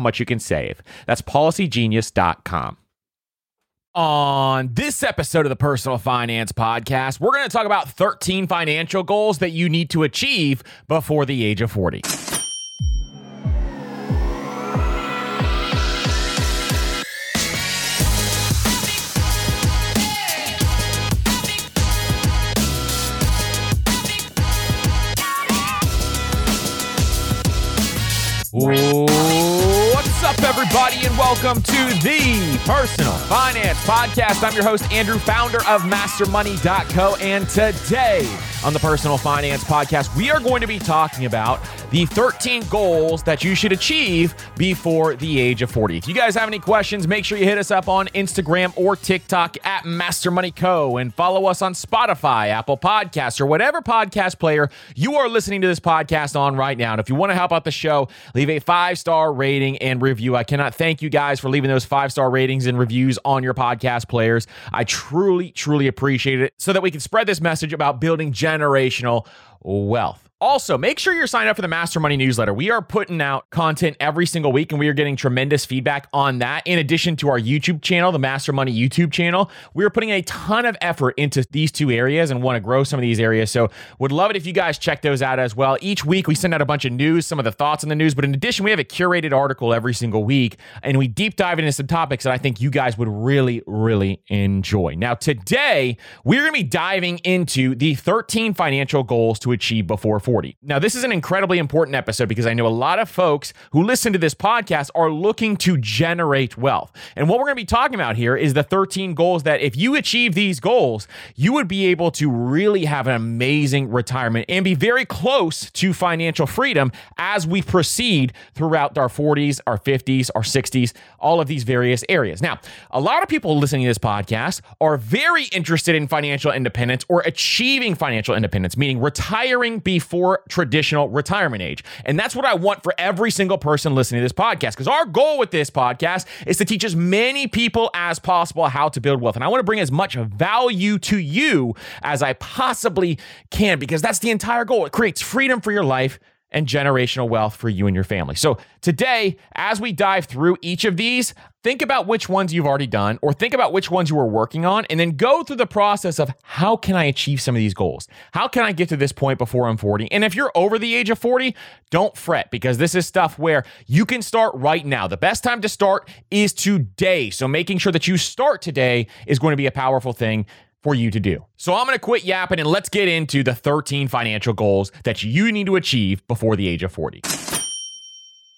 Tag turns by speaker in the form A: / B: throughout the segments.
A: much you can save. That's policygenius.com. On this episode of the Personal Finance Podcast, we're going to talk about 13 financial goals that you need to achieve before the age of 40. Everybody, and welcome to the Personal Finance Podcast. I'm your host, Andrew, founder of MasterMoney.co, and today on the Personal Finance Podcast, we are going to be talking about the 13 goals that you should achieve before the age of 40. If you guys have any questions, make sure you hit us up on Instagram or TikTok at MasterMoneyCo and follow us on Spotify, Apple Podcasts, or whatever podcast player you are listening to this podcast on right now. And if you want to help out the show, leave a five star rating and review. I cannot thank you guys for leaving those five star ratings and reviews on your podcast players. I truly, truly appreciate it so that we can spread this message about building generational wealth. Also, make sure you're signed up for the Master Money newsletter. We are putting out content every single week, and we are getting tremendous feedback on that. In addition to our YouTube channel, the Master Money YouTube channel, we are putting a ton of effort into these two areas and want to grow some of these areas. So, would love it if you guys check those out as well. Each week, we send out a bunch of news, some of the thoughts in the news, but in addition, we have a curated article every single week, and we deep dive into some topics that I think you guys would really, really enjoy. Now, today, we're going to be diving into the 13 financial goals to achieve before 40. Now, this is an incredibly important episode because I know a lot of folks who listen to this podcast are looking to generate wealth. And what we're going to be talking about here is the 13 goals that if you achieve these goals, you would be able to really have an amazing retirement and be very close to financial freedom as we proceed throughout our 40s, our 50s, our 60s, all of these various areas. Now, a lot of people listening to this podcast are very interested in financial independence or achieving financial independence, meaning retiring before traditional retirement age. And that's what I want for every single person listening to this podcast. Because our goal with this podcast is to teach as many people as possible how to build wealth. And I want to bring as much value to you as I possibly can, because that's the entire goal. It creates freedom for your life and generational wealth for you and your family. So, today, as we dive through each of these, think about which ones you've already done or think about which ones you are working on and then go through the process of how can I achieve some of these goals? How can I get to this point before I'm 40? And if you're over the age of 40, don't fret because this is stuff where you can start right now. The best time to start is today. So, making sure that you start today is going to be a powerful thing for you to do. So I'm going to quit yapping and let's get into the 13 financial goals that you need to achieve before the age of 40.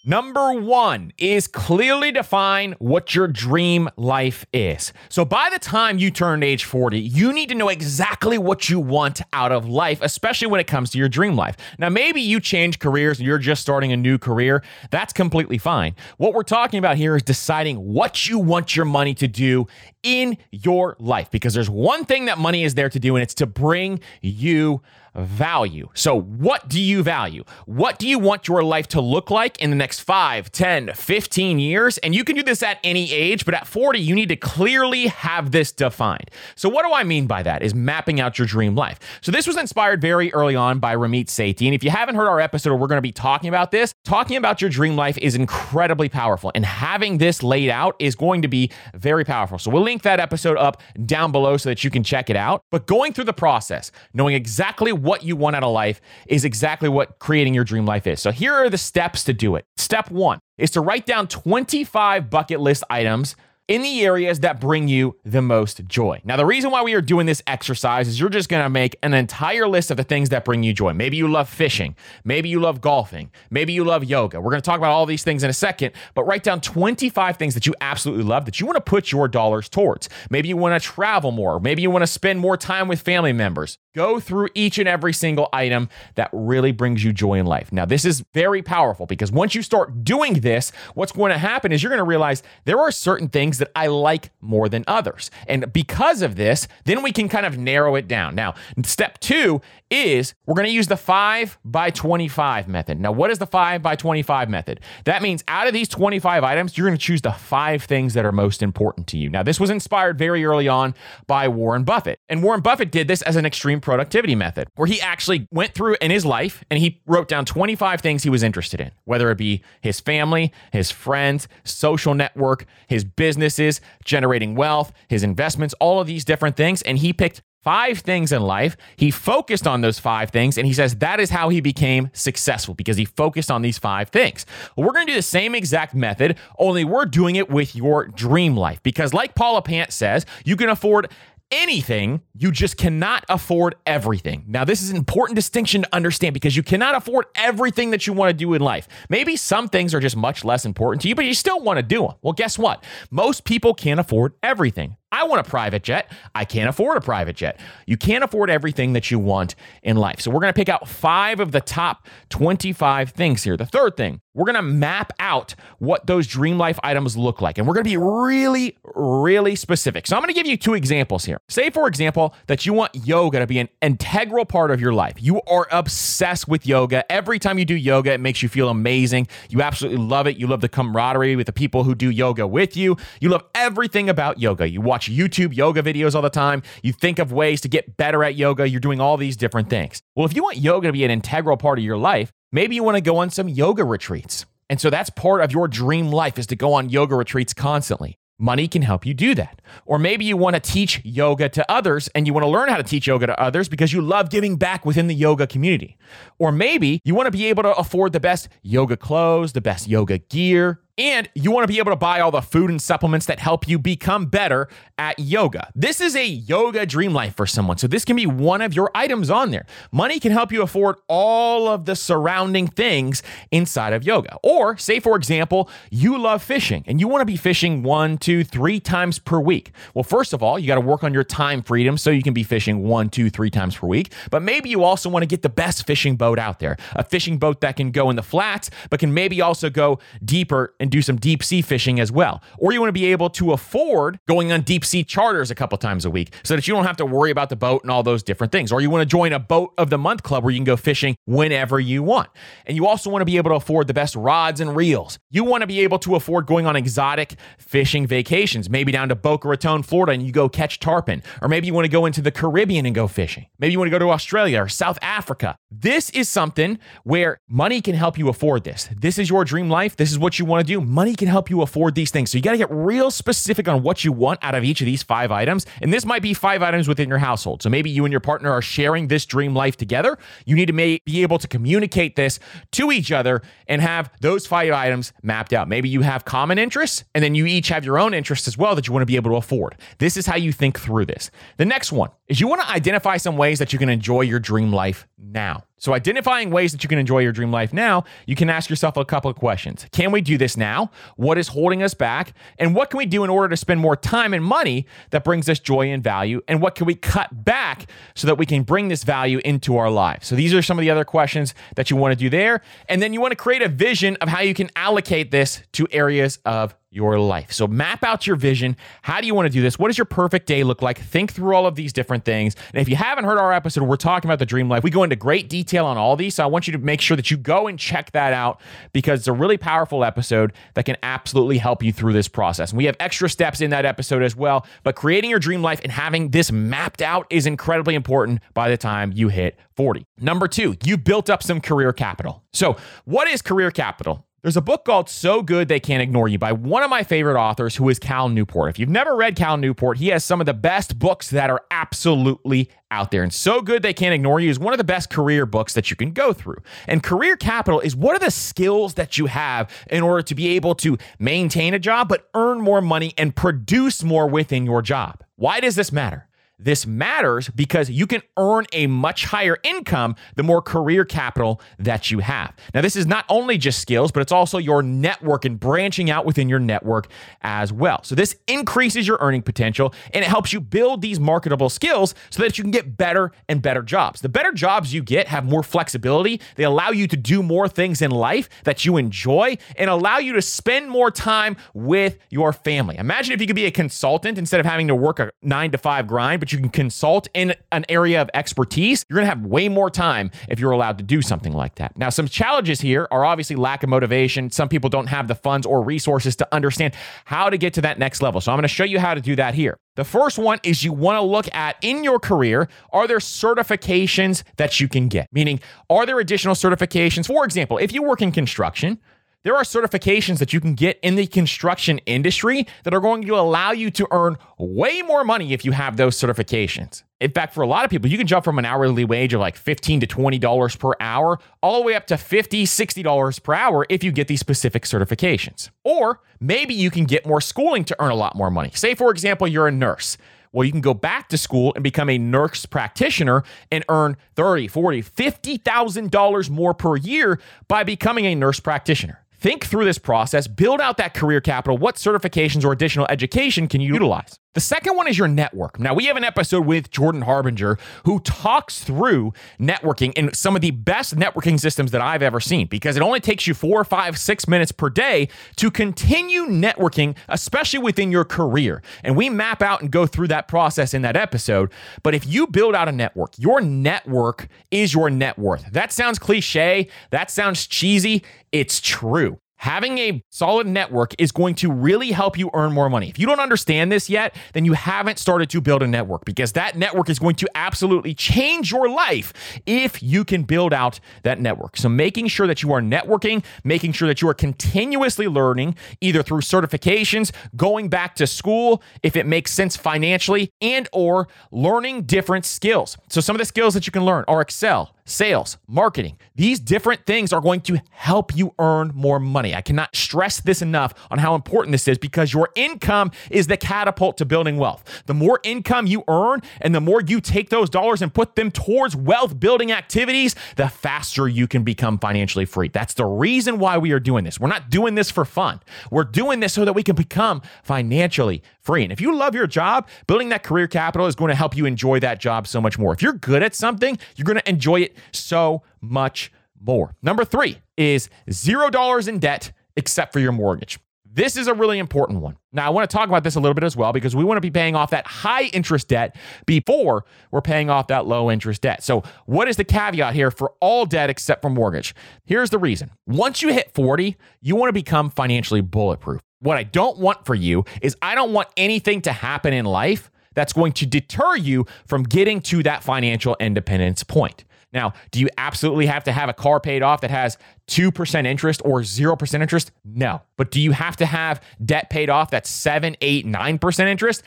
A: Number one is clearly define what your dream life is. So by the time you turn age 40, you need to know exactly what you want out of life, especially when it comes to your dream life. Now, maybe you change careers and you're just starting a new career. That's completely fine. What we're talking about here is deciding what you want your money to do in your life because there's one thing that money is there to do, and it's to bring you value. So, what do you value? What do you want your life to look like in the next 5, 10, 15 years? And you can do this at any age, but at 40, you need to clearly have this defined. So, what do I mean by that? Is mapping out your dream life. So, this was inspired very early on by Ramit Sethi. And if you haven't heard our episode where we're going to be talking about this, talking about your dream life is incredibly powerful. And having this laid out is going to be very powerful. So, we'll link that episode up down below so that you can check it out. But going through the process, knowing exactly what you want out of life is exactly what creating your dream life is. So here are the steps to do it. Step one is to write down 25 bucket list items in the areas that bring you the most joy. Now, the reason why we are doing this exercise is you're just gonna make an entire list of the things that bring you joy. Maybe you love fishing, maybe you love golfing, maybe you love yoga. We're gonna talk about all these things in a second, but write down 25 things that you absolutely love that you wanna put your dollars towards. Maybe you wanna travel more, maybe you wanna spend more time with family members. Go through each and every single item that really brings you joy in life. Now, this is very powerful because once you start doing this, what's going to happen is you're going to realize there are certain things that I like more than others. And because of this, then we can kind of narrow it down. Now, step two is we're going to use the 5 by 25 method. Now, what is the 5 by 25 method? That means out of these 25 items, you're going to choose the five things that are most important to you. Now, this was inspired very early on by Warren Buffett. And Warren Buffett did this as an extreme productivity method where he actually went through in his life and he wrote down 25 things he was interested in, whether it be his family, his friends, social network, his businesses, generating wealth, his investments, all of these different things. And he picked five things in life. He focused on those five things, and he says that is how he became successful because he focused on these five things. We're going to do the same exact method, only we're doing it with your dream life because, like Paula Pant says, you can afford anything, you just cannot afford everything. Now, this is an important distinction to understand because you cannot afford everything that you want to do in life. Maybe some things are just much less important to you, but you still want to do them. Well, guess what? Most people can't afford everything. I want a private jet. I can't afford a private jet. You can't afford everything that you want in life. So, we're going to pick out five of the top 25 things here. The third thing, we're going to map out what those dream life items look like. And we're going to be really, really specific. So, I'm going to give you two examples here. Say, for example, that you want yoga to be an integral part of your life. You are obsessed with yoga. Every time you do yoga, it makes you feel amazing. You absolutely love it. You love the camaraderie with the people who do yoga with you. You love everything about yoga. You watch YouTube yoga videos all the time. You think of ways to get better at yoga. You're doing all these different things. Well, if you want yoga to be an integral part of your life, maybe you want to go on some yoga retreats. And so that's part of your dream life is to go on yoga retreats constantly. Money can help you do that. Or maybe you want to teach yoga to others and you want to learn how to teach yoga to others because you love giving back within the yoga community. Or maybe you want to be able to afford the best yoga clothes, the best yoga gear, and you want to be able to buy all the food and supplements that help you become better at yoga. This is a yoga dream life for someone. So, this can be one of your items on there. Money can help you afford all of the surrounding things inside of yoga. Or, say, for example, you love fishing and you want to be fishing one, two, three times per week. Well, first of all, you got to work on your time freedom so you can be fishing one, two, three times per week. But maybe you also want to get the best fishing boat out there, a fishing boat that can go in the flats, but can maybe also go deeper and do some deep sea fishing as well. Or you want to be able to afford going on deep sea charters a couple times a week so that you don't have to worry about the boat and all those different things. Or you want to join a boat of the month club where you can go fishing whenever you want. And you also want to be able to afford the best rods and reels. You want to be able to afford going on exotic fishing vacations, maybe down to Boca Raton, Florida, and you go catch tarpon. Or maybe you want to go into the Caribbean and go fishing. Maybe you want to go to Australia or South Africa. This is something where money can help you afford this. This is your dream life. This is what you want to do. Money can help you afford these things. So you got to get real specific on what you want out of each of these five items. And this might be five items within your household. So maybe you and your partner are sharing this dream life together. You need to may- be able to communicate this to each other and have those five items mapped out. Maybe you have common interests and then you each have your own interests as well that you want to be able to afford. This is how you think through this. The next one is you want to identify some ways that you can enjoy your dream life now. So, identifying ways that you can enjoy your dream life now, you can ask yourself a couple of questions. Can we do this now? What is holding us back? And what can we do in order to spend more time and money that brings us joy and value? And what can we cut back so that we can bring this value into our lives? So, these are some of the other questions that you want to do there. And then you want to create a vision of how you can allocate this to areas of your life. So map out your vision. How do you want to do this? What does your perfect day look like? Think through all of these different things. And if you haven't heard our episode, we're talking about the dream life. We go into great detail on all these. So I want you to make sure that you go and check that out because it's a really powerful episode that can absolutely help you through this process. And we have extra steps in that episode as well. But creating your dream life and having this mapped out is incredibly important by the time you hit 40. Number two, you built up some career capital. So, what is career capital? There's a book called So Good They Can't Ignore You by one of my favorite authors, who is Cal Newport. If you've never read Cal Newport, he has some of the best books that are absolutely out there. And So Good They Can't Ignore You is one of the best career books that you can go through. And career capital is what are the skills that you have in order to be able to maintain a job, but earn more money and produce more within your job. Why does this matter? This matters because you can earn a much higher income the more career capital that you have. Now, this is not only just skills, but it's also your network and branching out within your network as well. So, this increases your earning potential and it helps you build these marketable skills so that you can get better and better jobs. The better jobs you get have more flexibility, they allow you to do more things in life that you enjoy and allow you to spend more time with your family. Imagine if you could be a consultant instead of having to work a nine to five grind, but you can consult in an area of expertise, you're going to have way more time if you're allowed to do something like that. Now, some challenges here are obviously lack of motivation. Some people don't have the funds or resources to understand how to get to that next level. So I'm going to show you how to do that here. The first one is you want to look at in your career, are there certifications that you can get? Meaning, are there additional certifications? For example, if you work in construction, there are certifications that you can get in the construction industry that are going to allow you to earn way more money if you have those certifications. In fact, for a lot of people, you can jump from an hourly wage of like 15 to $20 per hour all the way up to $50, $60 per hour if you get these specific certifications. Or maybe you can get more schooling to earn a lot more money. Say, for example, you're a nurse. Well, you can go back to school and become a nurse practitioner and earn 30, 40, $50,000 more per year by becoming a nurse practitioner. Think through this process, build out that career capital. What certifications or additional education can you utilize? The second one is your network. Now, we have an episode with Jordan Harbinger who talks through networking and some of the best networking systems that I've ever seen because it only takes you four, five, six minutes per day to continue networking, especially within your career. And we map out and go through that process in that episode. But if you build out a network, your network is your net worth. That sounds cliche, that sounds cheesy. It's true having a solid network is going to really help you earn more money. If you don't understand this yet, then you haven't started to build a network because that network is going to absolutely change your life if you can build out that network. So making sure that you are networking, making sure that you are continuously learning either through certifications, going back to school if it makes sense financially and or learning different skills. So some of the skills that you can learn are Excel, sales, marketing. These different things are going to help you earn more money. I cannot stress this enough on how important this is because your income is the catapult to building wealth. The more income you earn and the more you take those dollars and put them towards wealth building activities, the faster you can become financially free. That's the reason why we are doing this. We're not doing this for fun. We're doing this so that we can become financially free. And if you love your job, building that career capital is going to help you enjoy that job so much more. If you're good at something, you're going to enjoy it so much more. Number three is zero dollars in debt except for your mortgage. This is a really important one. Now, I want to talk about this a little bit as well because we want to be paying off that high interest debt before we're paying off that low interest debt. So, what is the caveat here for all debt except for mortgage? Here's the reason. Once you hit 40, you want to become financially bulletproof. What I don't want for you is I don't want anything to happen in life that's going to deter you from getting to that financial independence point. Now, do you absolutely have to have a car paid off that has 2% interest or 0% interest? No. But do you have to have debt paid off that's 7, 8, 9% interest?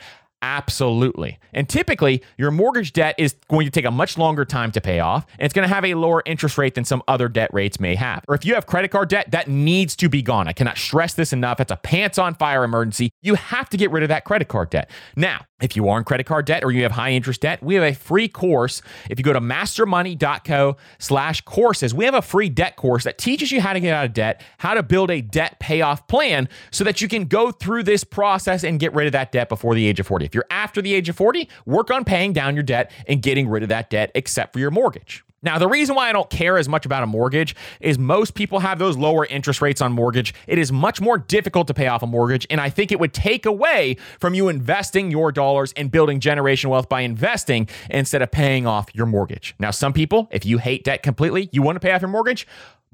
A: Absolutely. And typically, your mortgage debt is going to take a much longer time to pay off, and it's going to have a lower interest rate than some other debt rates may have. Or if you have credit card debt, that needs to be gone. I cannot stress this enough. It's a pants on fire emergency. You have to get rid of that credit card debt. Now, if you are in credit card debt or you have high interest debt, we have a free course. If you go to mastermoney.co slash courses, we have a free debt course that teaches you how to get out of debt, how to build a debt payoff plan so that you can go through this process and get rid of that debt before the age of 40. If you're after the age of 40, work on paying down your debt and getting rid of that debt except for your mortgage. Now, the reason why I don't care as much about a mortgage is most people have those lower interest rates on mortgage. It is much more difficult to pay off a mortgage, and I think it would take away from you investing your dollars and building generation wealth by investing instead of paying off your mortgage. Now, some people, if you hate debt completely, you want to pay off your mortgage,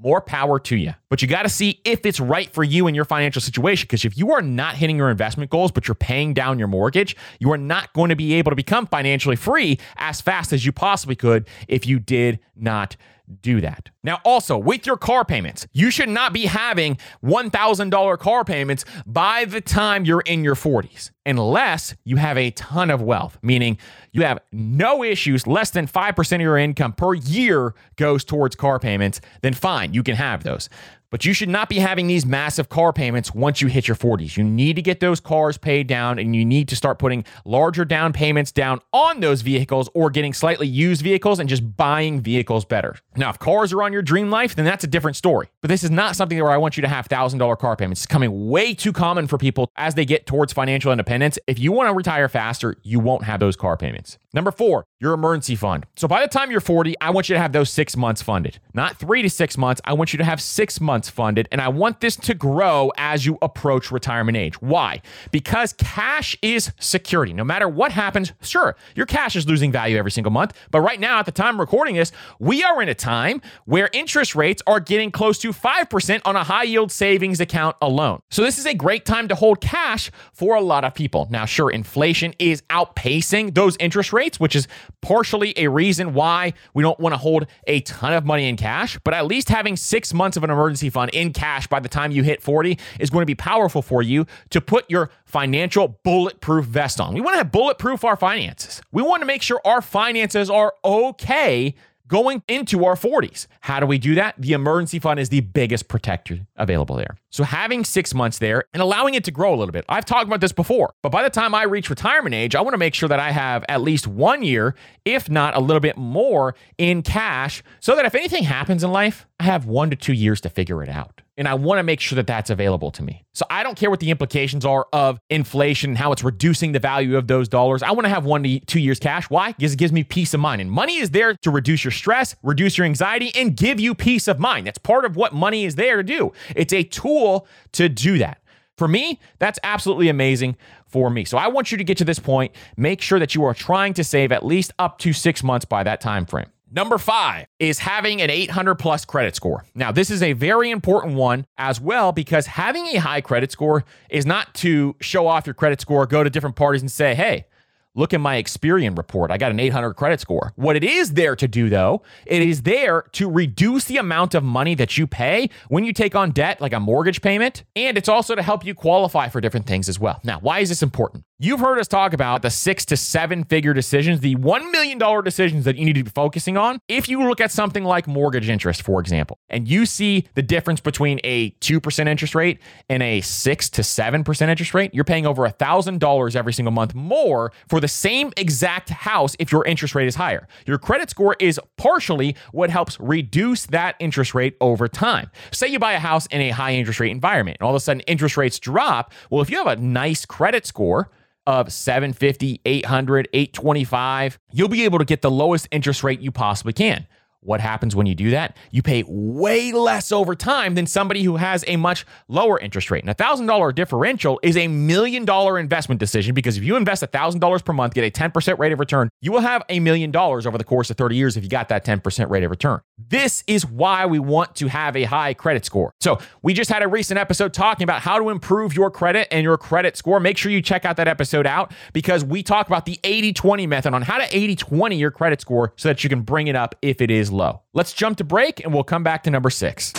A: more power to you. But you got to see if it's right for you and your financial situation. Because if you are not hitting your investment goals, but you're paying down your mortgage, you are not going to be able to become financially free as fast as you possibly could if you did not do that. Now, also with your car payments, you should not be having $1,000 car payments by the time you're in your 40s, unless you have a ton of wealth, meaning you have no issues, less than 5% of your income per year goes towards car payments, then fine, you can have those. But you should not be having these massive car payments once you hit your 40s. You need to get those cars paid down and you need to start putting larger down payments down on those vehicles or getting slightly used vehicles and just buying vehicles better. Now, if cars are on your dream life, then that's a different story. But this is not something where I want you to have $1,000 car payments. It's coming way too common for people as they get towards financial independence. If you want to retire faster, you won't have those car payments. Number four, your emergency fund. So by the time you're 40, I want you to have those six months funded, not three to six months. I want you to have six months funded. And I want this to grow as you approach retirement age. Why? Because cash is security. No matter what happens, sure, your cash is losing value every single month. But right now, at the time recording this, we are in a time where interest rates are getting close to 5% on a high yield savings account alone. So this is a great time to hold cash for a lot of people. Now, sure, inflation is outpacing those interest rates, which is partially a reason why we don't want to hold a ton of money in cash, but at least having six months of an emergency fund in cash by the time you hit 40 is going to be powerful for you to put your financial bulletproof vest on. We want to have bulletproof our finances. We want to make sure our finances are okay going into our 40s. How do we do that? The emergency fund is the biggest protector available there. So having six months there and allowing it to grow a little bit. I've talked about this before, but by the time I reach retirement age, I want to make sure that I have at least one year, if not a little bit more, in cash so that if anything happens in life, I have one to two years to figure it out. And I want to make sure that that's available to me. So I don't care what the implications are of inflation how it's reducing the value of those dollars. I want to have one to two years cash. Why? Because it gives me peace of mind. And money is there to reduce your stress, reduce your anxiety, and give you peace of mind. That's part of what money is there to do. It's a tool to do that. For me, that's absolutely amazing for me. So I want you to get to this point. Make sure that you are trying to save at least up to six months by that time frame. Number five is having an 800 plus credit score. Now, this is a very important one as well because having a high credit score is not to show off your credit score, go to different parties and say, hey, Look at my Experian report. I got an 800 credit score. What it is there to do, though, it is there to reduce the amount of money that you pay when you take on debt, like a mortgage payment. And it's also to help you qualify for different things as well. Now, why is this important? You've heard us talk about the six to seven figure decisions, the $1 million decisions that you need to be focusing on. If you look at something like mortgage interest, for example, and you see the difference between a 2% interest rate and a 6 to 7% interest rate, you're paying over $1,000 every single month more for the same exact house if your interest rate is higher. Your credit score is partially what helps reduce that interest rate over time. Say you buy a house in a high interest rate environment, and all of a sudden interest rates drop. Well, if you have a nice credit score, of 750, 800, 825, you'll be able to get the lowest interest rate you possibly can. What happens when you do that? You pay way less over time than somebody who has a much lower interest rate. And a $1,000 differential is a million dollar investment decision because if you invest $1,000 per month, get a 10% rate of return, you will have a million dollars over the course of 30 years if you got that 10% rate of return. This is why we want to have a high credit score. So, we just had a recent episode talking about how to improve your credit and your credit score. Make sure you check out that episode out because we talk about the 80 20 method on how to 80 20 your credit score so that you can bring it up if it is low. Let's jump to break and we'll come back to number six.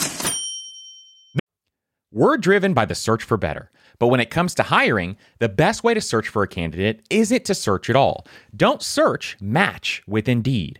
A: We're driven by the search for better. But when it comes to hiring, the best way to search for a candidate isn't to search at all. Don't search, match with Indeed.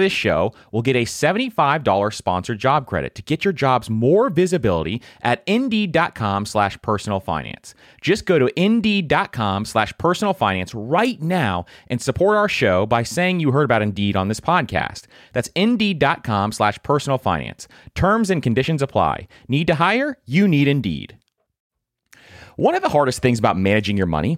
A: this show will get a $75 sponsored job credit to get your jobs more visibility at indeed.com slash personal finance. Just go to indeed.com slash personal finance right now and support our show by saying you heard about Indeed on this podcast. That's indeed.com slash personal finance. Terms and conditions apply. Need to hire? You need Indeed. One of the hardest things about managing your money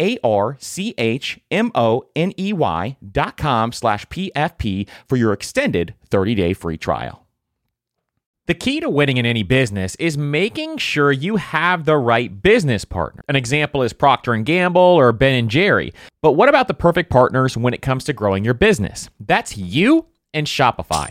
A: A R C H M O N E Y dot com slash PFP for your extended 30 day free trial. The key to winning in any business is making sure you have the right business partner. An example is Procter Gamble or Ben Jerry. But what about the perfect partners when it comes to growing your business? That's you and Shopify.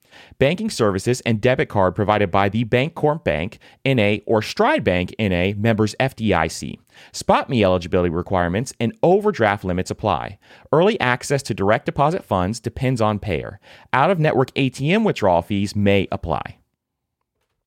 A: Banking services and debit card provided by the Bancorp Bank, NA, or Stride Bank, NA, members FDIC. SpotMe eligibility requirements and overdraft limits apply. Early access to direct deposit funds depends on payer. Out of network ATM withdrawal fees may apply.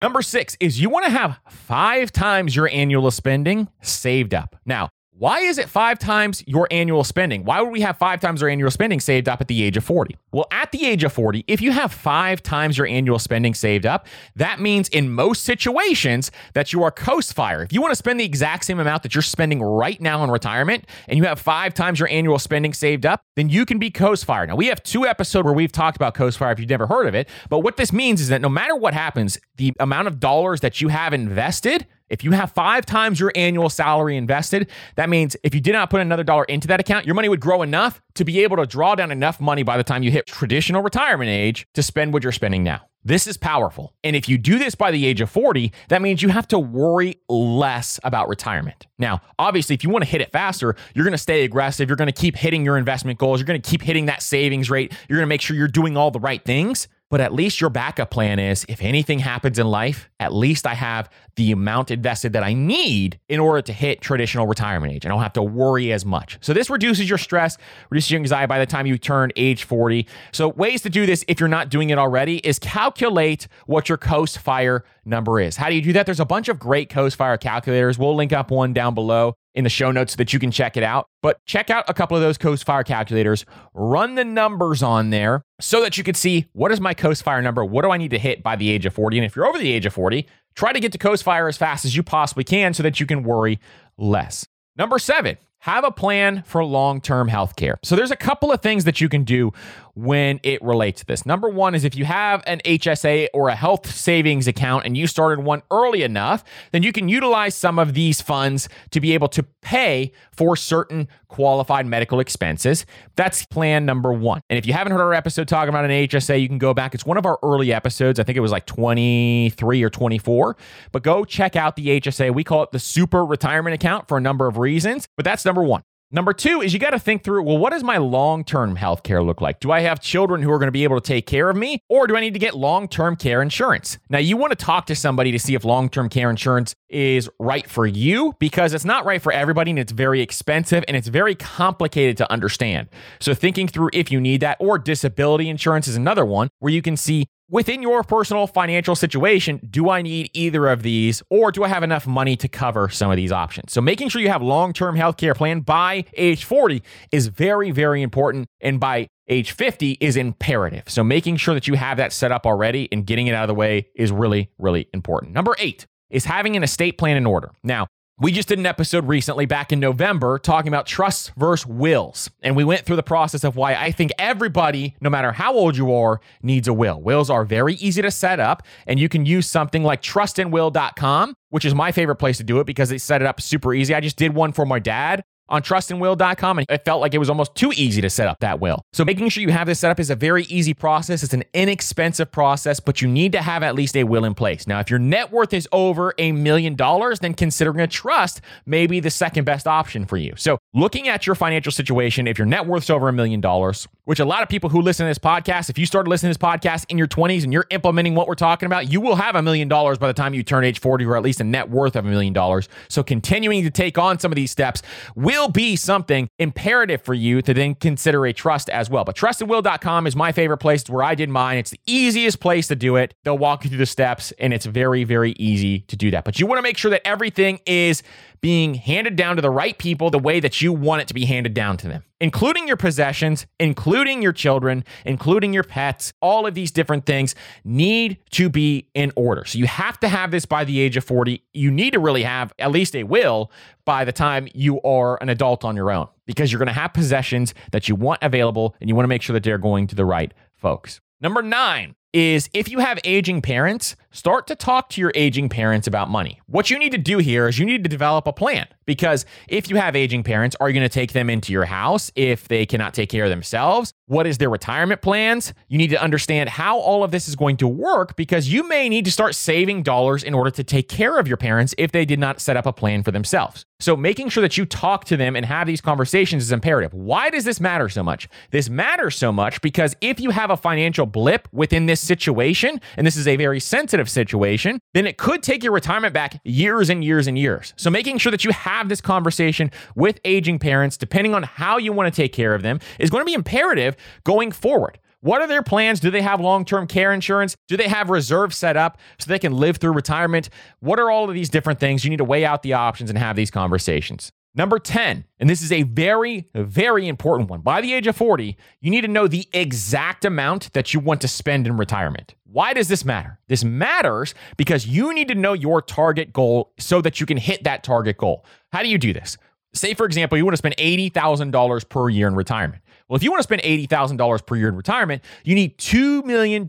A: Number six is you want to have five times your annual spending saved up. Now, why is it five times your annual spending? Why would we have five times our annual spending saved up at the age of 40? Well, at the age of 40, if you have five times your annual spending saved up, that means in most situations that you are coast fire. If you want to spend the exact same amount that you're spending right now in retirement and you have five times your annual spending saved up, then you can be coast fire. Now, we have two episodes where we've talked about coast fire if you've never heard of it. But what this means is that no matter what happens, the amount of dollars that you have invested If you have five times your annual salary invested, that means if you did not put another dollar into that account, your money would grow enough to be able to draw down enough money by the time you hit traditional retirement age to spend what you're spending now. This is powerful. And if you do this by the age of 40, that means you have to worry less about retirement. Now, obviously, if you want to hit it faster, you're going to stay aggressive. You're going to keep hitting your investment goals. You're going to keep hitting that savings rate. You're going to make sure you're doing all the right things. But at least your backup plan is if anything happens in life, at least I have the amount invested that I need in order to hit traditional retirement age. I don't have to worry as much. So this reduces your stress, reduces your anxiety by the time you turn age 40. So ways to do this if you're not doing it already is calculate what your Coast Fire number is. How do you do that? There's a bunch of great Coast Fire calculators. We'll link up one down below in the show notes so that you can check it out. But check out a couple of those Coast Fire calculators, run the numbers on there so that you can see what is my Coast Fire number? What do I need to hit by the age of 40? And if you're over the age of 40, try to get to Coast Fire as fast as you possibly can so that you can worry less. Number seven, have a plan for long term health care. So, there's a couple of things that you can do when it relates to this. Number one is if you have an HSA or a health savings account and you started one early enough, then you can utilize some of these funds to be able to pay for certain qualified medical expenses. That's plan number one. And if you haven't heard our episode talking about an HSA, you can go back. It's one of our early episodes. I think it was like 23 or 24. But go check out the HSA. We call it the super retirement account for a number of reasons. But that's number one. Number two is you got to think through well, what does my long term health care look like? Do I have children who are going to be able to take care of me, or do I need to get long term care insurance? Now, you want to talk to somebody to see if long term care insurance is right for you because it's not right for everybody and it's very expensive and it's very complicated to understand. So, thinking through if you need that, or disability insurance is another one where you can see within your personal financial situation, do I need either of these or do I have enough money to cover some of these options? So making sure you have long-term healthcare plan by age 40 is very very important and by age 50 is imperative. So making sure that you have that set up already and getting it out of the way is really really important. Number 8 is having an estate plan in order. Now, we just did an episode recently back in November talking about trusts versus wills. And we went through the process of why I think everybody, no matter how old you are, needs a will. Wills are very easy to set up, and you can use something like trustandwill.com, which is my favorite place to do it because they set it up super easy. I just did one for my dad on trustandwill.com and it felt like it was almost too easy to set up that will. So making sure you have this set up is a very easy process. It's an inexpensive process, but you need to have at least a will in place. Now, if your net worth is over a million dollars, then considering a trust may be the second best option for you. So looking at your financial situation, if your net worth's over a million dollars, which a lot of people who listen to this podcast, if you started listening to this podcast in your 20s and you're implementing what we're talking about, you will have a million dollars by the time you turn age 40 or at least a net worth of a million dollars. So continuing to take on some of these steps will will be something imperative for you to then consider a trust as well. But trustandwill.com is my favorite place where I did mine. It's the easiest place to do it. They'll walk you through the steps and it's very, very easy to do that. But you want to make sure that everything is being handed down to the right people the way that you want it to be handed down to them, including your possessions, including your children, including your pets. All of these different things need to be in order. So you have to have this by the age of 40. You need to really have at least a will by the time you are an adult on your own because you're going to have possessions that you want available and you want to make sure that they're going to the right folks. Number nine, is if you have aging parents, start to talk to your aging parents about money. What you need to do here is you need to develop a plan because if you have aging parents, are you going to take them into your house if they cannot take care of themselves? What is their retirement plans? You need to understand how all of this is going to work because you may need to start saving dollars in order to take care of your parents if they did not set up a plan for themselves. So, making sure that you talk to them and have these conversations is imperative. Why does this matter so much? This matters so much because if you have a financial blip within this situation, and this is a very sensitive situation, then it could take your retirement back years and years and years. So, making sure that you have this conversation with aging parents, depending on how you want to take care of them, is going to be imperative going forward. What are their plans? Do they have long term care insurance? Do they have reserves set up so they can live through retirement? What are all of these different things? You need to weigh out the options and have these conversations. Number 10, and this is a very, very important one. By the age of 40, you need to know the exact amount that you want to spend in retirement. Why does this matter? This matters because you need to know your target goal so that you can hit that target goal. How do you do this? Say, for example, you want to spend $80,000 per year in retirement. Well, if you want to spend $80,000 per year in retirement, you need $2 million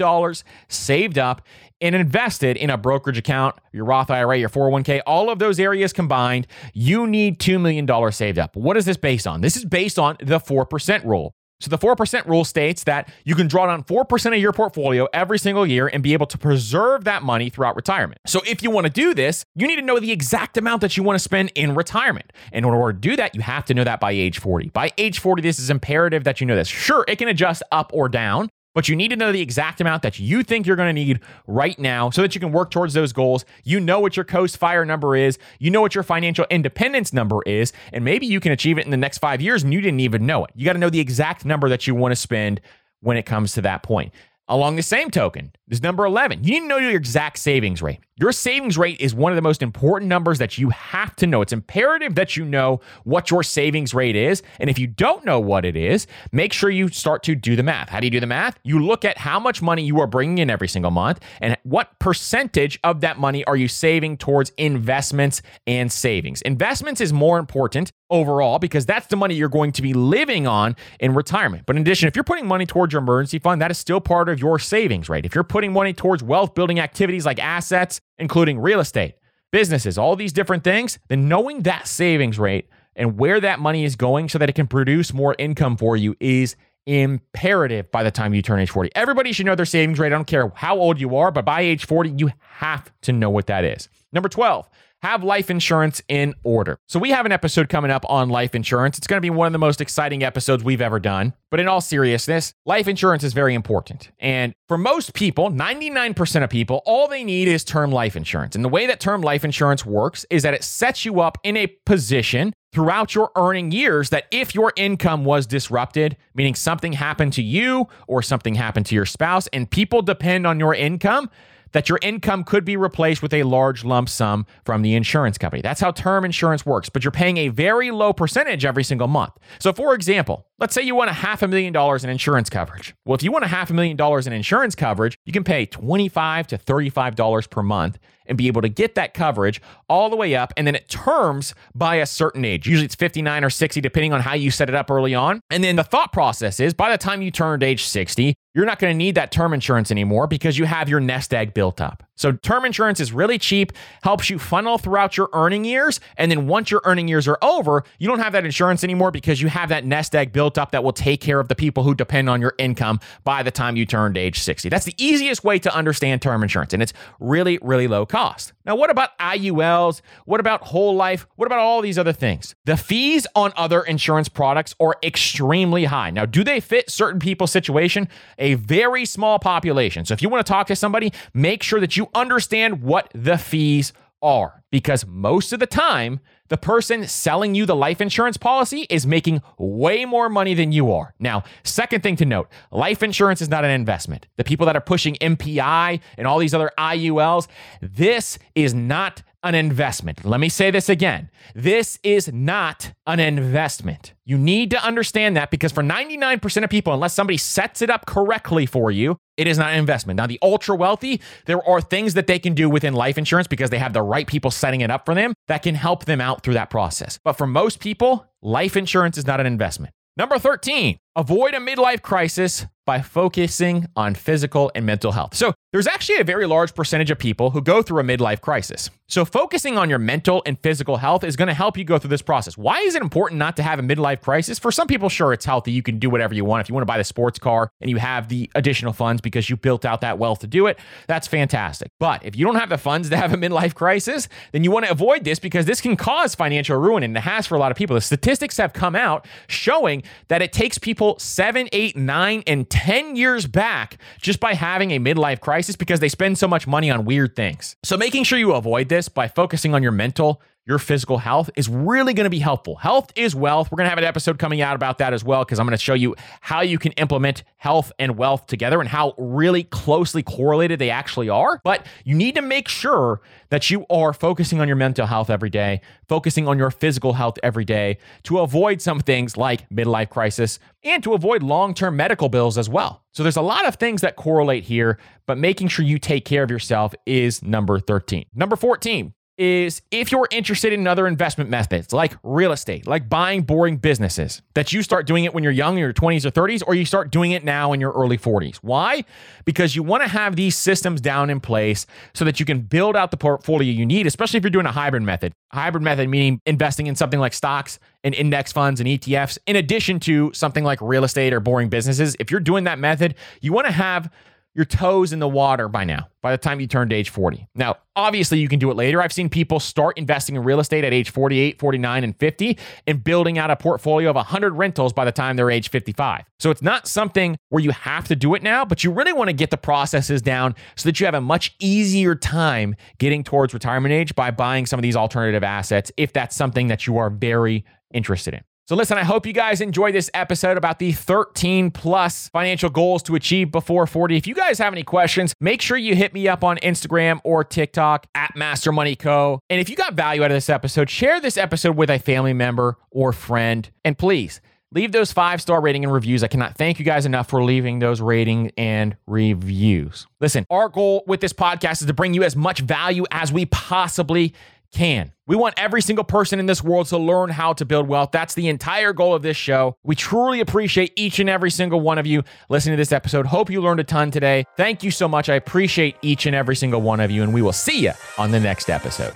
A: saved up and invested in a brokerage account, your Roth IRA, your 401k, all of those areas combined, you need $2 million saved up. What is this based on? This is based on the 4% rule. So the 4% rule states that you can draw down 4% of your portfolio every single year and be able to preserve that money throughout retirement. So if you want to do this, you need to know the exact amount that you want to spend in retirement. And in order to do that, you have to know that by age 40. By age 40, this is imperative that you know this. Sure, it can adjust up or down, but you need to know the exact amount that you think you're going to need right now so that you can work towards those goals. You know what your Coast Fire number is, you know what your financial independence number is, and maybe you can achieve it in the next five years and you didn't even know it. You got to know the exact number that you want to spend when it comes to that point. Along the same token, this number 11. You need to know your exact savings rate. Your savings rate is one of the most important numbers that you have to know. It's imperative that you know what your savings rate is. And if you don't know what it is, make sure you start to do the math. How do you do the math? You look at how much money you are bringing in every single month and what percentage of that money are you saving towards investments and savings. Investments is more important overall because that's the money you're going to be living on in retirement. But in addition, if you're putting money towards your emergency fund, that is still part of your savings rate. If you're putting money towards wealth building activities like assets, including real estate, businesses, all these different things, then knowing that savings rate and where that money is going so that it can produce more income for you is imperative by the time you turn age 40. Everybody should know their savings rate. I don't care how old you are, but by age 40, you have to know what that is. Number 12, have life insurance in order. So, we have an episode coming up on life insurance. It's going to be one of the most exciting episodes we've ever done. But in all seriousness, life insurance is very important. And for most people, 99% of people, all they need is term life insurance. And the way that term life insurance works is that it sets you up in a position throughout your earning years that if your income was disrupted, meaning something happened to you or something happened to your spouse, and people depend on your income, that your income could be replaced with a large lump sum from the insurance company. That's how term insurance works, but you're paying a very low percentage every single month. So, for example, let's say you want a half a million dollars in insurance coverage. Well, if you want a half a million dollars in insurance coverage, you can pay 25 to $35 per month and be able to get that coverage all the way up. And then it terms by a certain age. Usually it's 59 or 60, depending on how you set it up early on. And then the thought process is by the time you turned age 60, you're not going to need that term insurance anymore because you have your nest egg built up. So, term insurance is really cheap, helps you funnel throughout your earning years. And then once your earning years are over, you don't have that insurance anymore because you have that nest egg built up that will take care of the people who depend on your income by the time you turned age 60. That's the easiest way to understand term insurance. And it's really, really low cost. Now, what about IULs? What about whole life? What about all these other things? The fees on other insurance products are extremely high. Now, do they fit certain people's situation? A very small population. So, if you want to talk to somebody, make sure that you understand what the fees are because most of the time, the person selling you the life insurance policy is making way more money than you are. Now, second thing to note life insurance is not an investment. The people that are pushing MPI and all these other IULs, this is not an investment. Let me say this again. This is not an investment. You need to understand that because for 99% of people, unless somebody sets it up correctly for you, it is not an investment. Now, the ultra wealthy, there are things that they can do within life insurance because they have the right people setting it up for them that can help them out through that process. But for most people, life insurance is not an investment. Number 13, avoid a midlife crisis by focusing on physical and mental health. So, there's actually a very large percentage of people who go through a midlife crisis. So, focusing on your mental and physical health is going to help you go through this process. Why is it important not to have a midlife crisis? For some people, sure, it's healthy. You can do whatever you want. If you want to buy the sports car and you have the additional funds because you built out that wealth to do it, that's fantastic. But if you don't have the funds to have a midlife crisis, then you want to avoid this because this can cause financial ruin and it has for a lot of people. The statistics have come out showing that it takes people seven, eight, nine, and 10 years back just by having a midlife crisis because they spend so much money on weird things. So, making sure you avoid this by focusing on your mental, your physical health is really going to be helpful. Health is wealth. We're going to have an episode coming out about that as well because I'm going to show you how you can implement health and wealth together and how really closely correlated they actually are. But you need to make sure that you are focusing on your mental health every day, focusing on your physical health every day to avoid some things like midlife crisis and to avoid long term medical bills as well. So there's a lot of things that correlate here, but making sure you take care of yourself is number 13. Number 14, is if you're interested in other investment methods like real estate, like buying boring businesses, that you start doing it when you're young, in your 20s or 30s, or you start doing it now in your early 40s. Why? Because you want to have these systems down in place so that you can build out the portfolio you need, especially if you're doing a hybrid method. hybrid method meaning investing in something like stocks and index funds and ETFs, in addition to something like real estate or boring businesses. If you're doing that method, you want to have your toes in the water by now, by the time you turned age 40. Now, obviously, you can do it later. I've seen people start investing in real estate at age 48, 49, and 50 and building out a portfolio of 100 rentals by the time they're age 55. So it's not something where you have to do it now, but you really want to get the processes down so that you have a much easier time getting towards retirement age by buying some of these alternative assets if that's something that you are very interested in. So, listen, I hope you guys enjoyed this episode about the 13 plus financial goals to achieve before 40. If you guys have any questions, make sure you hit me up on Instagram or TikTok at Master Money Co. And if you got value out of this episode, share this episode with a family member or friend. And please, leave those five star rating and reviews. I cannot thank you guys enough for leaving those rating and reviews. Listen, our goal with this podcast is to bring you as much value as we possibly can. We want every single person in this world to learn how to build wealth. That's the entire goal of this show. We truly appreciate each and every single one of you listening to this episode. Hope you learned a ton today. Thank you so much. I appreciate each and every single one of you, and we will see you on the next episode.